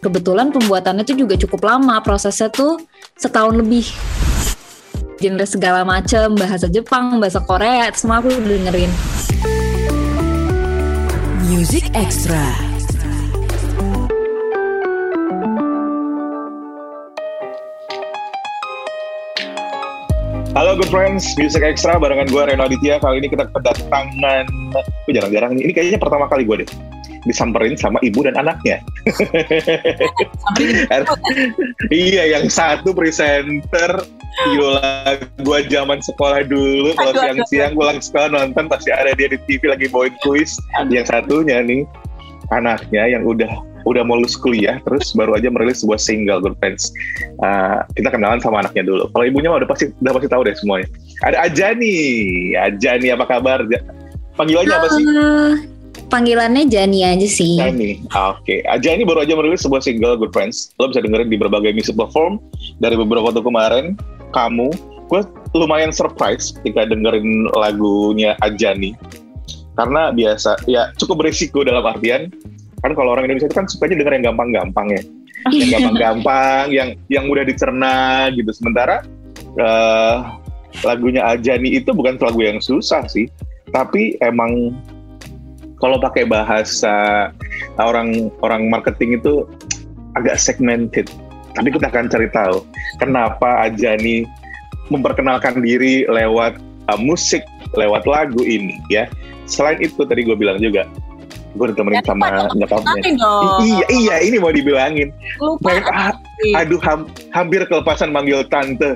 kebetulan pembuatannya tuh juga cukup lama prosesnya tuh setahun lebih. Genre segala macem bahasa Jepang bahasa Korea semua aku udah dengerin. Music Extra. Halo good friends, Music Extra barengan gue Reno Aditya. Kali ini kita kedatangan, gue jarang-jarang ini kayaknya pertama kali gue deh disamperin sama ibu dan anaknya. iya, yang satu presenter Yola gue zaman sekolah dulu kalau siang-siang pulang sekolah nonton pasti ada dia di TV lagi bawain kuis. Yang satunya nih anaknya yang udah udah mau lulus kuliah terus baru aja merilis sebuah single Good Friends. Uh, kita kenalan sama anaknya dulu. Kalau ibunya udah pasti udah pasti tahu deh semuanya. Ada Ajani. Ajani apa kabar? Panggilannya apa sih? Panggilannya Jani aja sih. Jani. Oke. Okay. Ajani baru aja merilis sebuah single Good Friends. Lo bisa dengerin di berbagai music platform dari beberapa waktu kemarin. Kamu, gue lumayan surprise ketika dengerin lagunya Ajani karena biasa ya cukup berisiko dalam artian kan kalau orang Indonesia itu kan sukanya denger yang gampang-gampang ya yang gampang-gampang yang yang mudah dicerna gitu sementara uh, lagunya Ajani itu bukan lagu yang susah sih tapi emang kalau pakai bahasa orang orang marketing itu agak segmented tapi kita akan cari tahu kenapa Ajani memperkenalkan diri lewat uh, musik lewat lagu ini ya selain itu tadi gue bilang juga gue ditemenin ya, sama nyokapnya. Iya, iya, ini mau dibilangin. Lupa. ah, aduh, ham, hampir kelepasan manggil tante.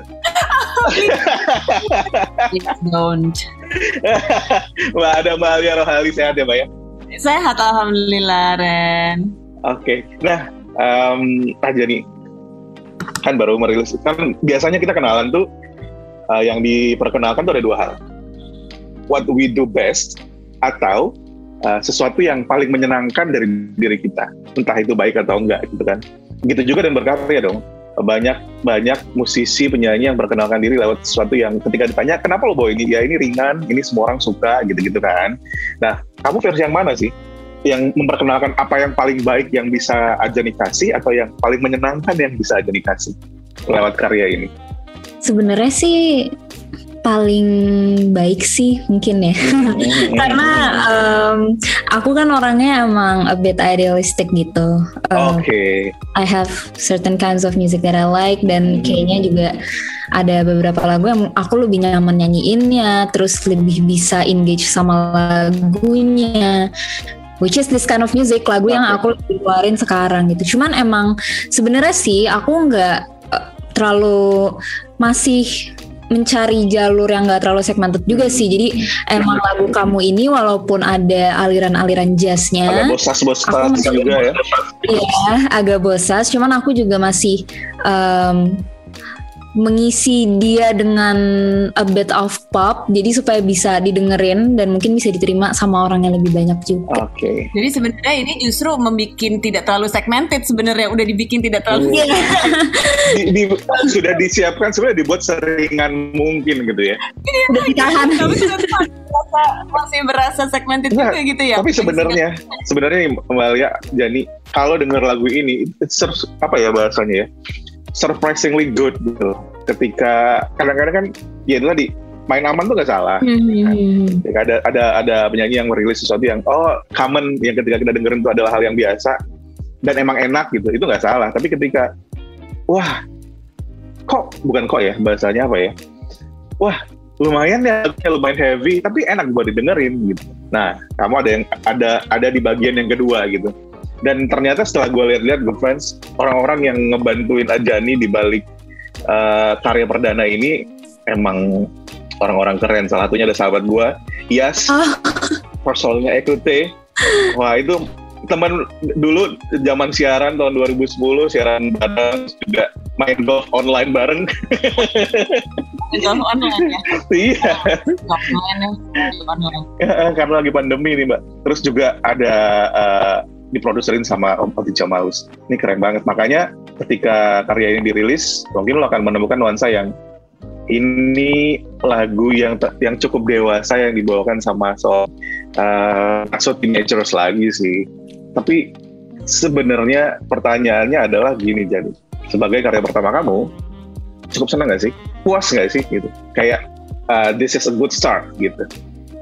don't. Mbak ada Mbak Alia Rohali sehat ya Mbak ya? Sehat Alhamdulillah Ren. Oke, okay. nah um, aja nih kan baru merilis kan biasanya kita kenalan tuh uh, yang diperkenalkan tuh ada dua hal. What we do best atau uh, sesuatu yang paling menyenangkan dari diri kita, entah itu baik atau enggak gitu kan. Gitu juga dan berkarya dong. Banyak banyak musisi penyanyi yang perkenalkan diri lewat sesuatu yang ketika ditanya kenapa lo bawa ini ya ini ringan, ini semua orang suka gitu-gitu kan. Nah, kamu versi yang mana sih? Yang memperkenalkan apa yang paling baik yang bisa aja kasih atau yang paling menyenangkan yang bisa aja kasih lewat karya ini? Sebenarnya sih paling baik sih mungkin ya karena um, aku kan orangnya emang a bit idealistic gitu uh, oke okay. I have certain kinds of music that I like dan hmm. kayaknya juga ada beberapa lagu yang aku lebih nyaman nyanyiinnya terus lebih bisa engage sama lagunya which is this kind of music lagu yang aku keluarin sekarang gitu cuman emang sebenarnya sih aku nggak uh, terlalu masih mencari jalur yang gak terlalu segmented juga sih. Jadi emang lagu kamu ini walaupun ada aliran-aliran jazznya, agak bosas-bosas juga ya. Iya, agak bosas. Cuman aku juga masih um, mengisi dia dengan a bit of pop jadi supaya bisa didengerin dan mungkin bisa diterima sama orang yang lebih banyak juga. Oke. Okay. Jadi sebenarnya ini justru membuat tidak terlalu segmented sebenarnya udah dibikin tidak terlalu. Yeah. di, di, sudah disiapkan sebenarnya dibuat seringan mungkin gitu ya. Ini udah ditahan. Tapi masih berasa segmented nah, juga gitu ya. Tapi sebenarnya sebenarnya Mbak Lia Jani kalau denger lagu ini apa ya bahasanya ya? Surprisingly good gitu. Ketika kadang-kadang kan ya itu tadi main aman tuh gak salah. Mm-hmm. Kan? Ada ada ada penyanyi yang merilis sesuatu yang oh common yang ketika kita dengerin itu adalah hal yang biasa dan emang enak gitu. Itu gak salah. Tapi ketika wah kok bukan kok ya bahasanya apa ya? Wah lumayan ya lumayan heavy tapi enak buat didengerin gitu. Nah kamu ada yang ada ada di bagian yang kedua gitu dan ternyata setelah gue lihat-lihat good friends orang-orang yang ngebantuin Ajani di balik uh, karya perdana ini emang orang-orang keren salah satunya ada sahabat gue Yas oh. personalnya Ekute wah itu teman dulu zaman siaran tahun 2010 siaran bareng juga main golf online bareng. golf online ya? Iya. Ya, karena lagi pandemi nih mbak. Terus juga ada uh, diproduserin sama Om Oticha Maus. Ini keren banget. Makanya ketika karya ini dirilis, mungkin lo akan menemukan nuansa yang ini lagu yang yang cukup dewasa yang dibawakan sama so uh, so teenagers lagi sih. Tapi sebenarnya pertanyaannya adalah gini jadi sebagai karya pertama kamu cukup senang gak sih puas gak sih gitu kayak uh, this is a good start gitu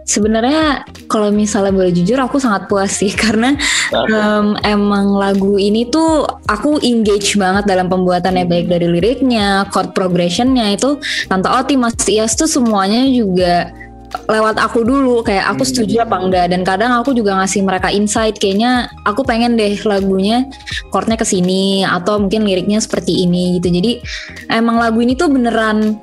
Sebenarnya kalau misalnya boleh jujur aku sangat puas sih. Karena um, emang lagu ini tuh aku engage banget dalam pembuatannya. Baik dari liriknya, chord progressionnya itu Tante Oti, Mas Ias tuh semuanya juga lewat aku dulu. Kayak aku setuju apa enggak. Dan kadang aku juga ngasih mereka insight. Kayaknya aku pengen deh lagunya chordnya ke sini atau mungkin liriknya seperti ini gitu. Jadi emang lagu ini tuh beneran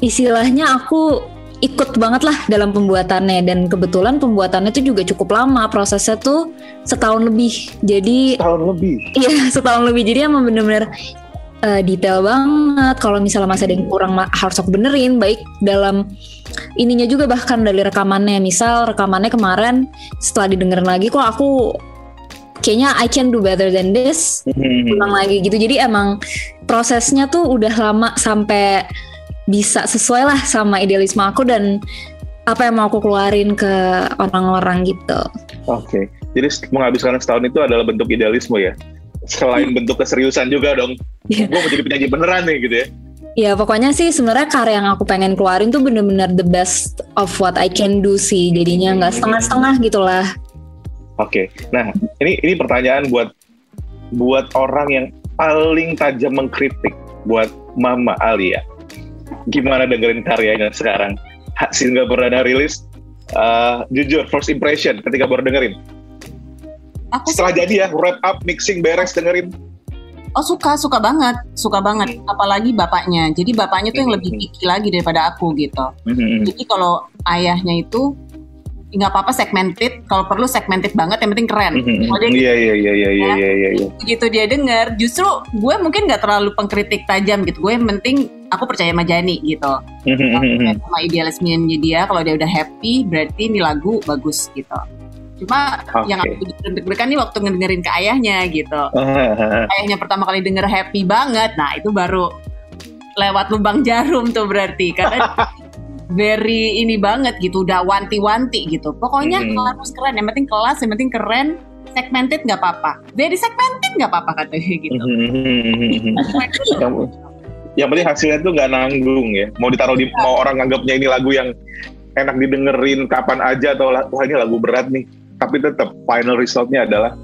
istilahnya aku ikut banget lah dalam pembuatannya. Dan kebetulan pembuatannya itu juga cukup lama prosesnya tuh setahun lebih. Jadi tahun lebih? Iya setahun lebih. Jadi emang bener-bener uh, detail banget. Kalau misalnya masih ada yang kurang harus aku benerin. Baik dalam ininya juga bahkan dari rekamannya. Misal rekamannya kemarin setelah didengerin lagi kok aku kayaknya I can do better than this. Ulang lagi gitu. Jadi emang prosesnya tuh udah lama sampai bisa sesuai lah sama idealisme aku dan apa yang mau aku keluarin ke orang-orang gitu. Oke, jadi menghabiskan setahun itu adalah bentuk idealisme ya. Selain bentuk keseriusan juga dong. Iya. Gue mau jadi penyanyi beneran nih gitu ya. Ya pokoknya sih sebenarnya karya yang aku pengen keluarin tuh bener-bener the best of what I can do sih. Jadinya nggak setengah-setengah gitulah. Oke, nah ini ini pertanyaan buat buat orang yang paling tajam mengkritik buat Mama Alia. Gimana dengerin karyanya sekarang? Hasil nggak pernah ada rilis. Uh, jujur, first impression ketika baru dengerin. Aku Setelah jadi ya, wrap up, mixing, beres, dengerin. Oh suka suka banget, suka banget. Apalagi bapaknya. Jadi bapaknya tuh yang lebih picky lagi daripada aku gitu. Mhm. Jadi kalau ayahnya itu nggak apa-apa segmented. Kalau perlu segmented banget, yang penting keren. Mhm. Kalau dia Iya, iya, iya, iya, iya, iya, iya. begitu dia denger, justru gue mungkin nggak terlalu pengkritik tajam gitu. Gue yang penting aku percaya sama Jani gitu. Mhm. Sama idealismenya dia, kalau dia udah happy, berarti ini lagu bagus gitu. Cuma Oke. yang aku deg-degan nih waktu ngedengerin ke ayahnya gitu. ayahnya pertama kali denger happy banget, nah itu baru lewat lubang jarum tuh berarti karena very ini banget gitu, udah wanti-wanti gitu. Pokoknya Hmm. harus keren, yang penting kelas, yang penting keren, segmented nggak apa-apa, very segmented nggak apa-apa katanya gitu. Yang, yang penting hasilnya tuh nggak nanggung ya. Mau ditaruh di mau orang nganggapnya ini lagu yang enak didengerin kapan aja atau la- wah ini lagu berat nih. Tapi tetap final resultnya adalah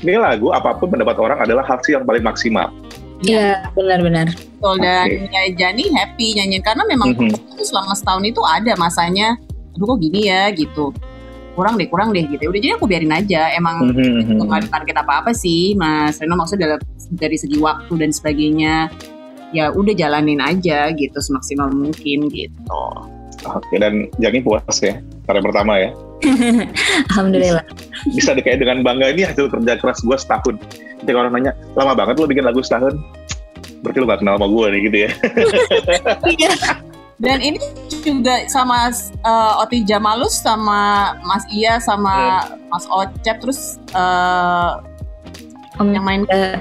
ini lagu apa pun pendapat orang adalah hasil yang paling maksimal. Iya benar-benar. Betul, dan ya Jani happy nyanyiin karena memang Mhm. itu selama setahun itu ada masanya, aduh kok gini ya gitu. Kurang deh, kurang deh gitu. Udah jadi aku biarin aja. Emang nggak ada target apa-apa sih Mas Reno maksudnya dari, dari segi waktu dan sebagainya ya udah jalanin aja gitu semaksimal mungkin gitu Oke dan Jani puas ya karya pertama ya. Alhamdulillah. Bisa di- kayak dengan bangga ini hasil kerja keras gue setahun. Ketika orang nanya lama banget lo bikin lagu setahun. Berarti lo gak kenal sama gue nih gitu ya. dan ini juga sama uh, Oti Jamalus sama Mas Iya sama Mas Ocep terus uh, Om yang main eh,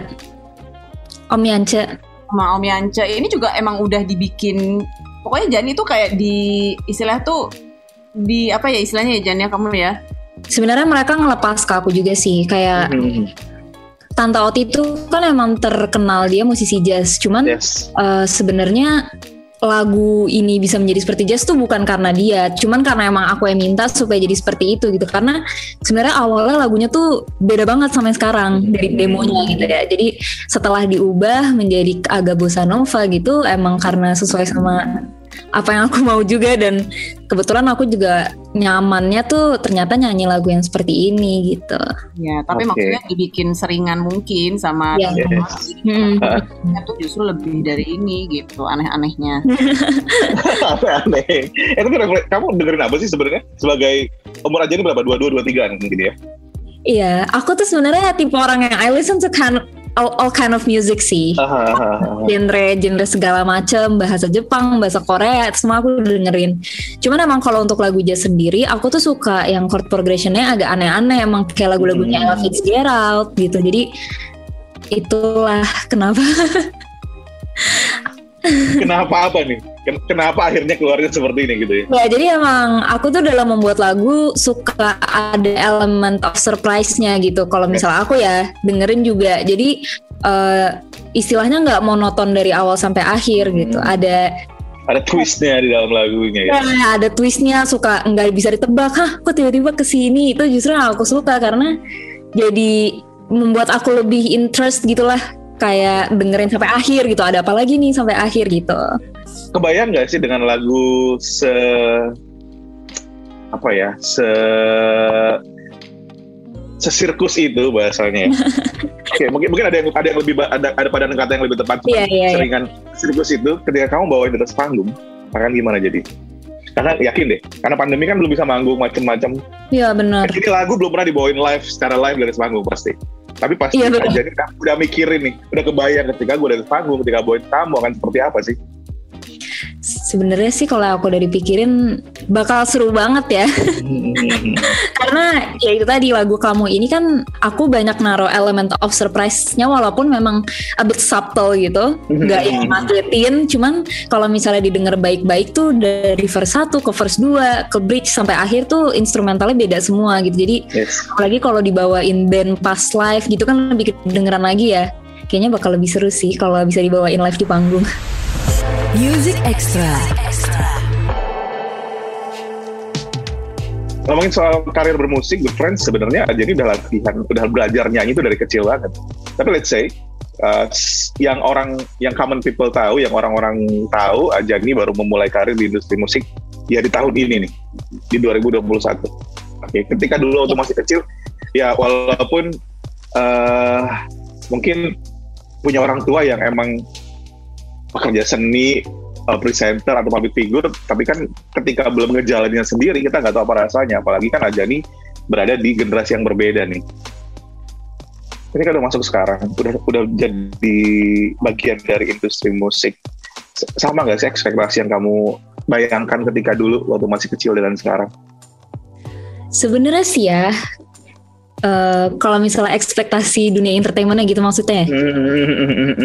Om Yance. sama Om Yance ini juga emang udah dibikin pokoknya Jani tuh kayak di istilah tuh di apa ya istilahnya ya Jani ya kamu ya Sebenarnya mereka ngelepas ke aku juga sih kayak Mhm. Tante Oti itu kan emang terkenal dia musisi jazz. Cuman Yes. eh, sebenarnya lagu ini bisa menjadi seperti jazz tuh bukan karena dia, cuman karena emang aku yang minta supaya jadi seperti itu gitu. Karena sebenarnya awalnya lagunya tuh beda banget sama yang sekarang dari demonya gitu ya. Jadi setelah diubah menjadi agak bossa nova gitu, emang karena sesuai sama apa yang aku mau juga dan kebetulan aku juga nyamannya tuh ternyata nyanyi lagu yang seperti ini gitu. Ya, tapi Oke. maksudnya dibikin seringan mungkin sama Iya. teman-teman. Hmm. Tuh justru lebih dari ini gitu aneh-anehnya. Aneh. Eh tapi kamu dengerin apa sih sebenarnya sebagai umur aja ini berapa? Dua dua dua tiga gitu ya? Iya, aku tuh sebenarnya tipe orang yang I listen to kind all, all kind of music sih. genre genre segala macam bahasa Jepang bahasa Korea semua aku dengerin cuman emang kalau untuk lagu jazz sendiri aku tuh suka yang chord progressionnya agak aneh-aneh emang kayak lagu-lagunya Hmm. Ella Fitzgerald gitu jadi itulah kenapa Kenapa apa nih? Kenapa akhirnya keluarnya seperti ini gitu ya? Ya jadi emang aku tuh dalam membuat lagu suka ada elemen of surprise-nya gitu. Kalau misalnya aku ya dengerin juga. Jadi uh, istilahnya nggak monoton dari awal sampai akhir gitu. Hmm. Ada ada twistnya di dalam lagunya ya. ya ada twistnya suka nggak bisa ditebak hah kok tiba-tiba ke sini itu justru aku suka karena jadi membuat aku lebih interest gitulah kayak dengerin sampai akhir gitu ada apa lagi nih sampai akhir gitu kebayang nggak sih dengan lagu se apa ya se sesirkus itu bahasanya. Oke, okay, mungkin mungkin ada yang ada yang lebih ada ada pada kata yang lebih tepat yeah, yeah, iya. seringan yeah. sirkus itu ketika kamu bawain di atas panggung akan gimana jadi? Karena yakin deh, karena pandemi kan belum bisa manggung macam-macam. Iya benar. Ini lagu belum pernah dibawain live secara live dari panggung pasti. Tapi pasti ya, aja udah, udah mikirin nih, udah kebayang ketika gue dari panggung, ketika bawain kamu akan seperti apa sih? Sebenarnya sih kalau aku udah dipikirin bakal seru banget ya. Karena ya itu tadi lagu kamu ini kan aku banyak naro elemen of surprise-nya walaupun memang a bit subtle gitu. Nggak yang ngagetin cuman kalau misalnya didengar baik-baik tuh dari verse 1 ke verse 2 ke bridge sampai akhir tuh instrumentalnya beda semua gitu. Jadi yes. apalagi kalau dibawain band pas live gitu kan lebih kedengeran lagi ya. Kayaknya bakal lebih seru sih kalau bisa dibawain live di panggung Music Extra. Ngomongin soal karir bermusik, The Friends sebenarnya jadi udah latihan, udah belajar nyanyi itu dari kecil banget. Tapi let's say uh, yang orang, yang common people tahu, yang orang-orang tahu, Ajani baru memulai karir di industri musik ya di tahun ini nih, di 2021. Oke, okay. ketika dulu waktu masih kecil, ya walaupun uh, mungkin punya orang tua yang emang pekerja seni uh, presenter atau public figure tapi kan ketika belum ngejalaninnya sendiri kita nggak tahu apa rasanya. Apalagi kan aja nih berada di generasi yang berbeda nih. Ini kan udah masuk sekarang. Udah udah jadi bagian dari industri musik. Sama nggak sih ekspektasi yang kamu bayangkan ketika dulu waktu masih kecil dengan sekarang? Sebenarnya sih ya Uh, kalau misalnya ekspektasi dunia entertainmentnya gitu maksudnya.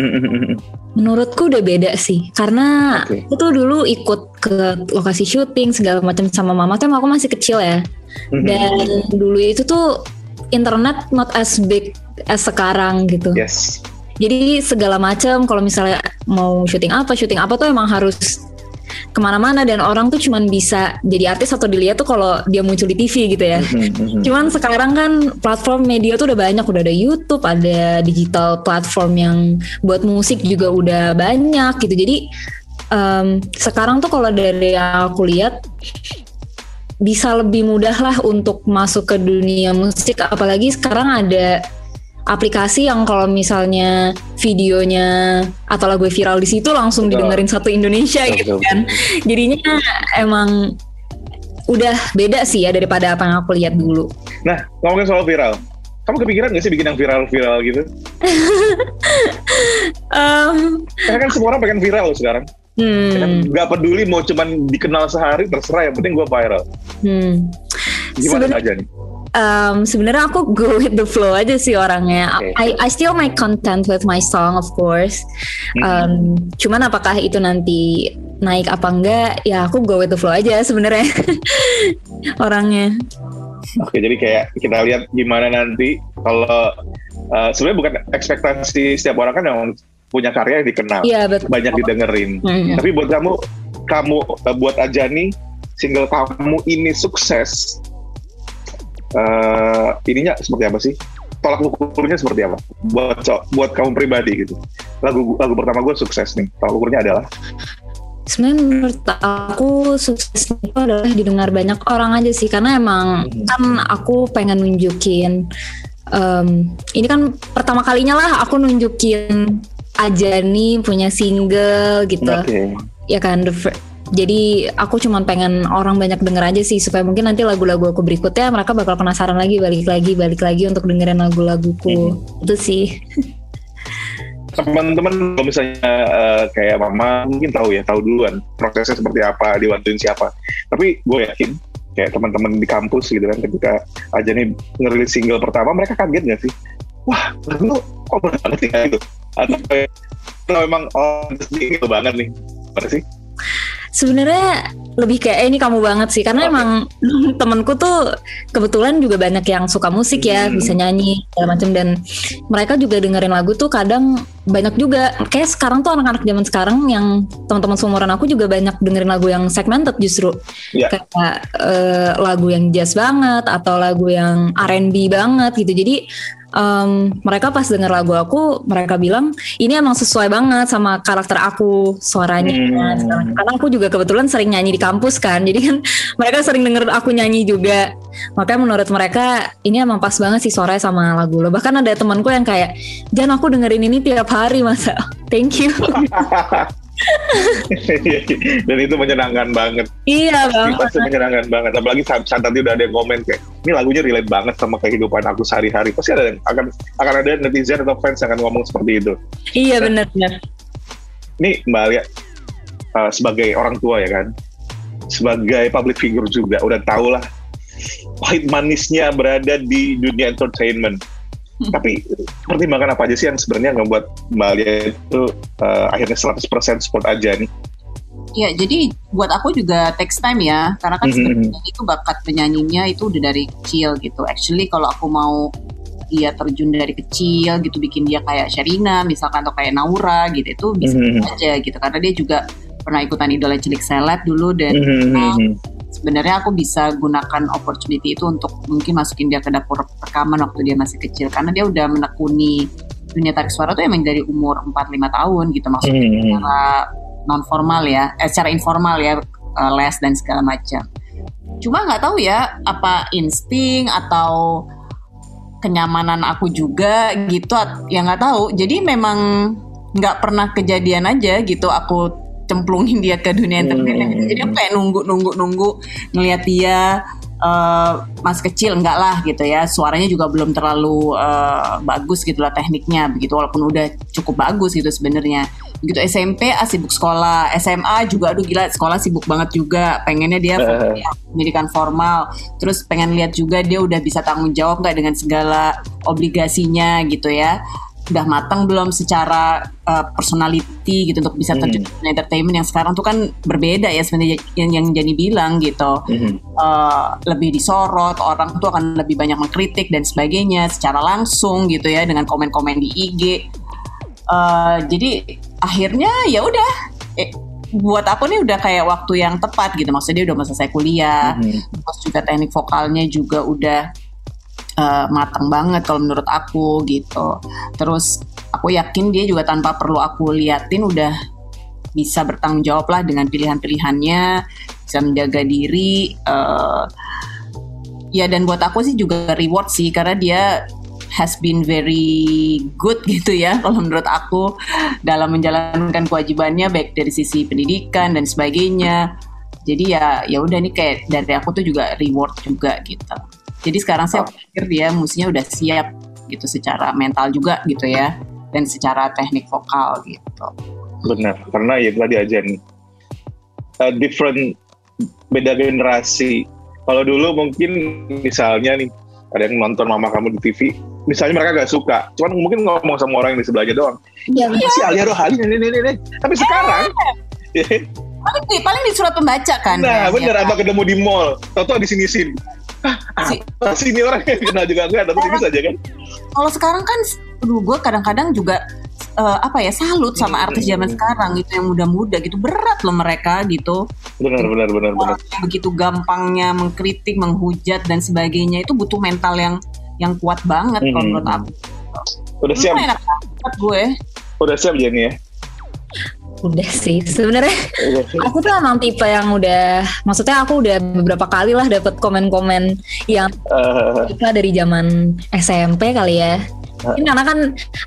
Menurutku udah beda sih. Karena okay. aku tuh dulu ikut ke lokasi syuting segala macam sama mama. Tuh aku masih kecil ya. Mm-hmm. dan dulu itu tuh internet not as big as sekarang gitu. Yes. Jadi segala macam kalau misalnya mau syuting apa syuting apa tuh emang harus ke mana-mana dan orang tuh cuman bisa jadi artis atau dilihat tuh kalau dia muncul di TV gitu ya. Mhm, mhm. cuman sekarang kan platform media tuh udah banyak, udah ada YouTube, ada digital platform yang buat musik juga udah banyak gitu. Jadi um, sekarang tuh kalau dari yang aku lihat bisa lebih mudah lah untuk masuk ke dunia musik apalagi sekarang ada aplikasi yang kalau misalnya videonya atau lagu viral di situ langsung betul. didengerin satu Indonesia betul, gitu kan. Jadinya emang udah beda sih ya daripada apa yang aku lihat dulu. Nah, ngomongin soal viral. Kamu kepikiran gak sih bikin yang viral-viral gitu? um, Karena kan semua orang pengen viral loh sekarang. Hmm. Gak peduli mau cuman dikenal sehari terserah yang penting gue viral. Hmm. Gimana aja nih? Um, sebenarnya aku go with the flow aja sih orangnya. Okay. I I still make content with my song of course. Um, cuman apakah itu nanti naik apa enggak? Ya aku go with the flow aja sebenarnya orangnya. Oke, jadi kayak kita lihat gimana nanti kalau uh, sebenarnya bukan ekspektasi setiap orang kan yang punya karya yang dikenal, ya, betul. banyak didengerin. Mm-hmm. Tapi buat kamu, kamu uh, buat aja nih single kamu ini sukses, uh, ininya seperti apa sih? Tolak ukurnya seperti apa? Buat buat kamu pribadi gitu. Lagu lagu pertama gue sukses nih. Tolak ukurnya adalah sebenarnya menurut aku sukses itu adalah didengar banyak orang aja sih karena emang hmm. kan aku pengen nunjukin um, ini kan pertama kalinya lah aku nunjukin aja nih punya single gitu okay. ya kan the jadi aku cuma pengen orang banyak denger aja sih supaya mungkin nanti lagu-lagu aku berikutnya mereka bakal penasaran lagi balik lagi balik lagi untuk dengerin lagu-laguku. Hmm. itu sih. Teman-teman kalau misalnya uh, kayak mama mungkin tahu ya tahu duluan prosesnya seperti apa dibantuin siapa. Tapi gue yakin kayak teman-teman di kampus gitu kan ketika aja nih ngerilis single pertama mereka kaget gak sih? Wah lu kok banget sih gitu? Atau atau memang oh ini banget nih. Apa sih Sebenarnya lebih kayak eh, ini kamu banget sih karena okay. emang temenku tuh kebetulan juga banyak yang suka musik ya hmm. bisa nyanyi segala macam dan mereka juga dengerin lagu tuh kadang banyak juga kayak sekarang tuh anak-anak zaman sekarang yang teman-teman seumuran aku juga banyak dengerin lagu yang segmented justru yeah. kayak uh, lagu yang jazz banget atau lagu yang R&B banget gitu jadi um, mereka pas denger lagu aku mereka bilang ini emang sesuai banget sama karakter aku suaranya hmm. karena aku juga kebetulan sering nyanyi di kampus kan jadi kan mereka sering denger aku nyanyi juga. Makanya menurut mereka ini emang pas banget sih suaranya sama lagu lo. Bahkan ada temanku yang kayak jangan aku dengerin ini tiap hari masa thank you dan itu menyenangkan banget. Iya banget pasti menyenangkan banget. Apalagi saat, saat tadi udah ada yang komen kayak ini lagunya relate banget sama kehidupan aku sehari-hari. Pasti ada yang akan akan ada netizen atau fans yang akan ngomong seperti itu. Iya benar benar. nih mbak Alia uh, sebagai orang tua ya kan sebagai public figure juga udah tau lah pahit manisnya berada di dunia entertainment tapi pertimbangan apa aja sih yang sebenarnya ngebuat Mbak Alia itu uh, akhirnya 100% support aja nih? Ya, jadi buat aku juga text time ya, karena kan mm-hmm. sebenarnya itu bakat penyanyinya itu udah dari kecil gitu. Actually kalau aku mau dia terjun dari kecil gitu, bikin dia kayak Sherina misalkan atau kayak Naura gitu, itu bisa mm-hmm. aja gitu. Karena dia juga pernah ikutan idola cilik seleb dulu dan mm-hmm sebenarnya aku bisa gunakan opportunity itu untuk mungkin masukin dia ke dapur rekaman waktu dia masih kecil. Karena dia udah menekuni dunia tarik suara tuh emang dari umur 4-5 tahun gitu. Maksudnya hmm. secara non formal ya. Eh, secara informal ya. Uh, les dan segala macam. Cuma nggak tahu ya apa insting atau kenyamanan aku juga gitu ya nggak tahu. Jadi memang nggak pernah kejadian aja gitu aku cemplungin dia ke dunia entertainment. Hmm. jadi aku kayak nunggu nunggu nunggu ngelihat dia uh, mas kecil enggak lah gitu ya. Suaranya juga belum terlalu uh, bagus gitulah tekniknya begitu. Walaupun udah cukup bagus gitu sebenarnya. Gitu SMP ah, sibuk sekolah. SMA juga aduh gila sekolah sibuk banget juga. Pengennya dia uh. pendidikan formal. Terus pengen lihat juga dia udah bisa tanggung jawab nggak dengan segala obligasinya gitu ya udah matang belum secara uh, personality gitu untuk bisa terjun hmm. entertainment yang sekarang tuh kan berbeda ya sebenarnya yang yang jadi bilang gitu hmm. uh, lebih disorot orang tuh akan lebih banyak mengkritik dan sebagainya secara langsung gitu ya dengan komen-komen di IG uh, jadi akhirnya ya udah eh, buat aku nih udah kayak waktu yang tepat gitu maksudnya dia udah selesai kuliah hmm. terus juga teknik vokalnya juga udah uh, matang banget kalau menurut aku gitu. Terus aku yakin dia juga tanpa perlu aku liatin udah bisa bertanggung jawab lah dengan pilihan-pilihannya, bisa menjaga diri. Uh, ya dan buat aku sih juga reward sih karena dia has been very good gitu ya kalau menurut aku dalam menjalankan kewajibannya baik dari sisi pendidikan dan sebagainya. Jadi ya ya udah nih kayak dari aku tuh juga reward juga gitu. Jadi sekarang saya pikir dia musinya udah siap gitu secara mental juga gitu ya dan secara teknik vokal gitu. Benar, karena ya tadi aja nih uh, different beda generasi. Kalau dulu mungkin misalnya nih ada yang nonton mama kamu di TV, misalnya mereka gak suka, cuman mungkin ngomong sama orang yang di sebelahnya doang. Iya. Si Alia Rohali nih nih nih. Tapi sekarang eh. paling di paling di surat pembaca kan. Nah, bener atau ketemu di mall, toto di sini sini si, si ini orang yang kenal juga enggak tapi bisa aja kan? Kalau sekarang kan aduh gue kadang-kadang juga uh, apa ya salut sama artis zaman sekarang gitu yang muda-muda gitu. Berat loh mereka gitu. Benar benar benar benar. begitu gampangnya mengkritik menghujat dan sebagainya itu butuh mental yang yang kuat banget hmm. kalau menurut aku. Udah siap. enak banget gue. Udah siap Jenny ya udah sih sebenarnya aku tuh emang tipe yang udah maksudnya aku udah beberapa kali lah dapat komen-komen yang uh. dari zaman SMP kali ya ini karena kan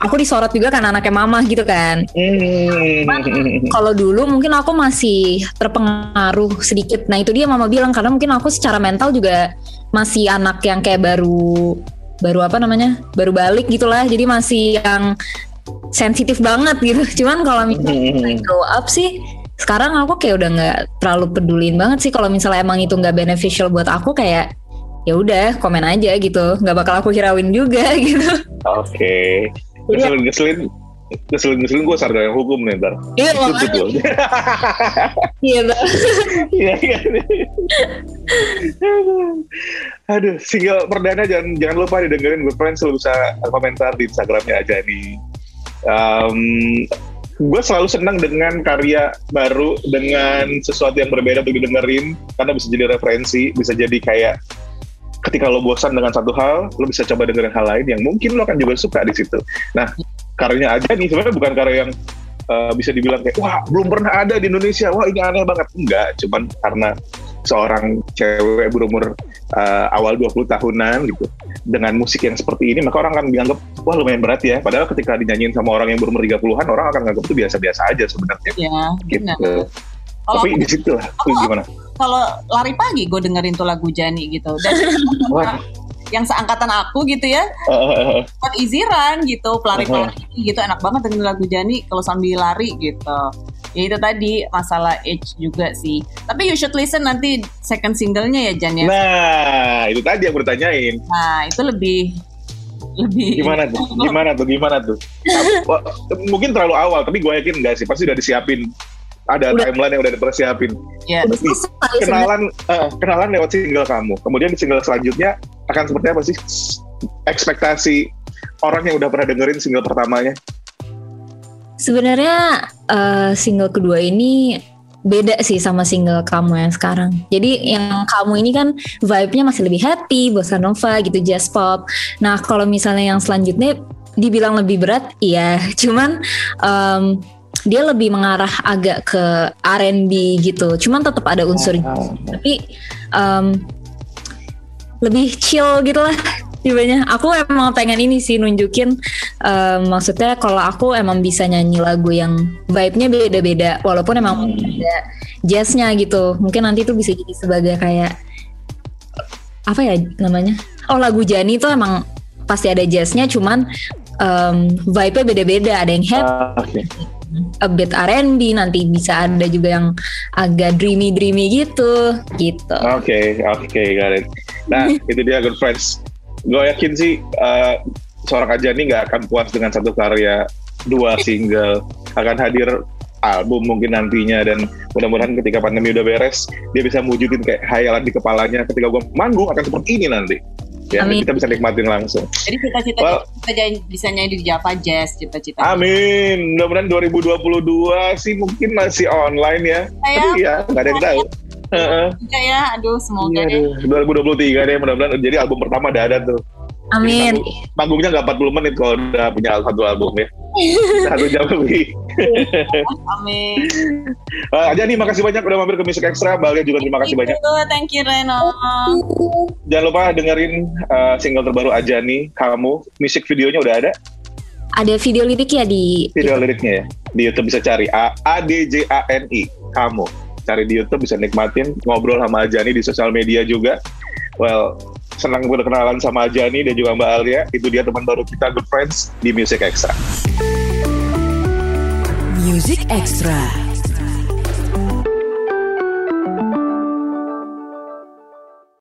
aku disorot juga kan anaknya mama gitu kan. Hmm. Kalau dulu mungkin aku masih terpengaruh sedikit. Nah itu dia mama bilang karena mungkin aku secara mental juga masih anak yang kayak baru baru apa namanya baru balik gitulah. Jadi masih yang sensitif banget gitu. Cuman kalau misalnya hmm. grow up sih sekarang aku kayak udah nggak terlalu pedulin banget sih kalau misalnya emang itu nggak beneficial buat aku kayak ya udah komen aja gitu nggak bakal aku hirauin juga gitu oke okay. ngeselin ngeselin ngeselin-ngeselin gue sarga yang hukum nih ntar. Iya makanya. Iya Iya kan. Aduh, single perdana jangan jangan lupa didengerin gue friends lu bisa komentar di Instagramnya aja nih. Um, gue selalu senang dengan karya baru dengan sesuatu yang berbeda untuk didengerin karena bisa jadi referensi, bisa jadi kayak ketika lo bosan dengan satu hal, lo bisa coba dengerin hal lain yang mungkin lo akan juga suka di situ. Nah, karyanya aja nih sebenarnya bukan karya yang uh, bisa dibilang kayak wah belum pernah ada di Indonesia, wah ini aneh banget. Enggak, cuman karena seorang cewek berumur uh, awal 20 tahunan gitu dengan musik yang seperti ini maka orang akan dianggap wah lumayan berat ya. Padahal ketika dinyanyiin sama orang yang berumur 30-an orang akan nganggap itu biasa-biasa aja sebenarnya. Iya, gitu. Kalau Tapi di situ lah, gimana? Kalau lari pagi gue dengerin tuh lagu Jani gitu. Dan yang seangkatan aku gitu ya. Uh, easy run gitu pelari-pelari uh, gitu enak banget dengan lagu Jani kalau sambil lari gitu ya itu tadi masalah age juga sih tapi you should listen nanti second singlenya ya Jan ya nah itu tadi yang bertanyain nah itu lebih lebih gimana tuh gimana tuh gimana tuh mungkin terlalu awal tapi gue yakin enggak sih pasti udah disiapin ada udah. timeline yang udah dipersiapin. Yeah. kenalan uh, kenalan lewat single kamu. Kemudian di single selanjutnya akan seperti apa sih ekspektasi orang yang udah pernah dengerin single pertamanya? Sebenarnya uh, single kedua ini beda sih sama single kamu yang sekarang. Jadi yang kamu ini kan vibe-nya masih lebih happy, bossa nova gitu, jazz pop. Nah kalau misalnya yang selanjutnya dibilang lebih berat, iya. Cuman um, dia lebih mengarah agak ke R&B gitu. Cuman tetap ada unsur, oh. tapi um, lebih chill gitu lah tibanya aku emang pengen ini sih nunjukin um, maksudnya kalau aku emang bisa nyanyi lagu yang vibe-nya beda-beda walaupun emang hmm. ada jazznya gitu mungkin nanti tuh bisa jadi sebagai kayak apa ya namanya oh lagu Jani tuh emang pasti ada jazznya cuman um, vibe-nya beda-beda ada yang happy uh, okay a bit R&B nanti bisa ada juga yang agak dreamy dreamy gitu gitu. Oke okay, oke okay, got it. Nah itu dia good friends. Gue yakin sih uh, seorang Ajani nggak akan puas dengan satu karya dua single akan hadir album mungkin nantinya dan mudah-mudahan ketika pandemi udah beres dia bisa mewujudin kayak hayalan di kepalanya ketika gue manggung akan seperti ini nanti ya Amin. kita bisa nikmatin langsung. Jadi cita-cita well, kita bisa nyanyi di Java Jazz cita-cita. Amin. Mudah-mudahan 2022 sih mungkin masih online ya. Ayah, Tapi ya nggak ada yang tahu. Heeh. ya, aduh semoga ya, deh. 2023 deh mudah-mudahan jadi album pertama ada tuh. Amin. Panggungnya nggak 40 menit kalau udah punya satu album ya. satu jam lebih. Amin. Uh, nih makasih banyak udah mampir ke Music Extra. Balia juga terima kasih banyak. Thank you Reno. Jangan lupa dengerin uh, single terbaru aja nih kamu. Musik videonya udah ada? Ada video liriknya di Video liriknya ya. Di YouTube bisa cari A, A D J A N I kamu. Cari di YouTube bisa nikmatin ngobrol sama Ajani di sosial media juga. Well, senang berkenalan sama Ajani dan juga Mbak Alia. Itu dia teman baru kita, Good Friends, di Music Extra. Music Extra.